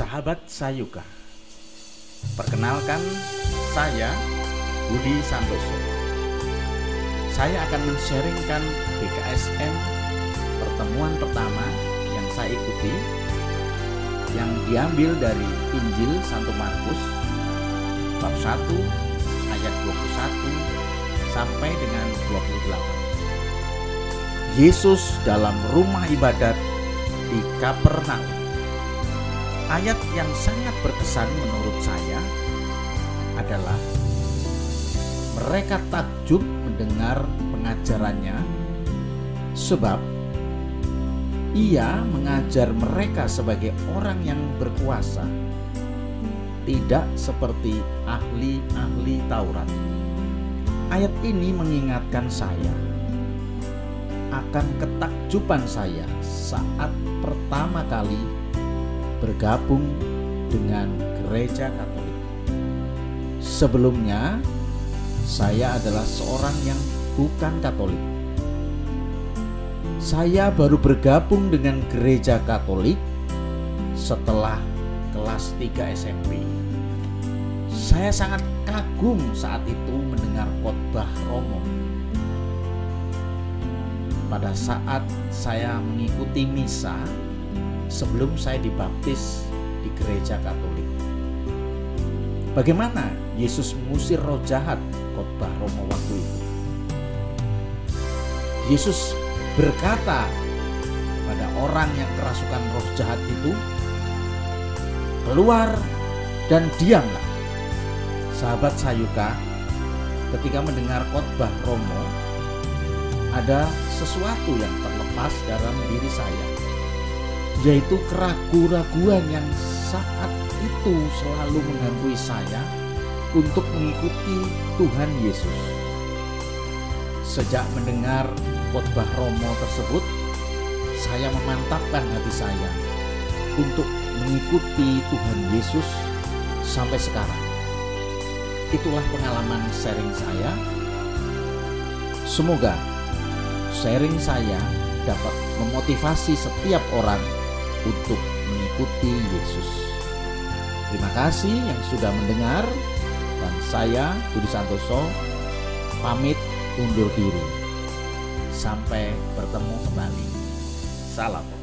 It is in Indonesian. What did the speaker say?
Sahabat Sayuka. Perkenalkan saya Budi Santoso. Saya akan men-sharingkan BKSM pertemuan pertama yang saya ikuti yang diambil dari Injil Santo Markus bab 1 ayat 21 sampai dengan 28 Yesus dalam rumah ibadat di Kapernaum Ayat yang sangat berkesan menurut saya adalah mereka takjub mendengar pengajarannya sebab ia mengajar mereka sebagai orang yang berkuasa tidak seperti ahli-ahli Taurat. Ayat ini mengingatkan saya akan ketakjuban saya saat pertama kali bergabung dengan gereja Katolik. Sebelumnya, saya adalah seorang yang bukan Katolik. Saya baru bergabung dengan gereja Katolik setelah kelas 3 SMP. Saya sangat kagum saat itu mendengar khotbah Romo. Pada saat saya mengikuti misa, sebelum saya dibaptis di gereja Katolik. Bagaimana Yesus mengusir roh jahat khotbah Romo waktu itu? Yesus berkata pada orang yang kerasukan roh jahat itu, "Keluar dan diamlah." Sahabat Sayuka, ketika mendengar khotbah Romo, ada sesuatu yang terlepas dalam diri saya yaitu keraguan-raguan yang saat itu selalu menghantui saya untuk mengikuti Tuhan Yesus. Sejak mendengar khotbah Romo tersebut, saya memantapkan hati saya untuk mengikuti Tuhan Yesus sampai sekarang. Itulah pengalaman sharing saya. Semoga sharing saya dapat memotivasi setiap orang untuk mengikuti Yesus. Terima kasih yang sudah mendengar dan saya Budi Santoso pamit undur diri. Sampai bertemu kembali. Salam.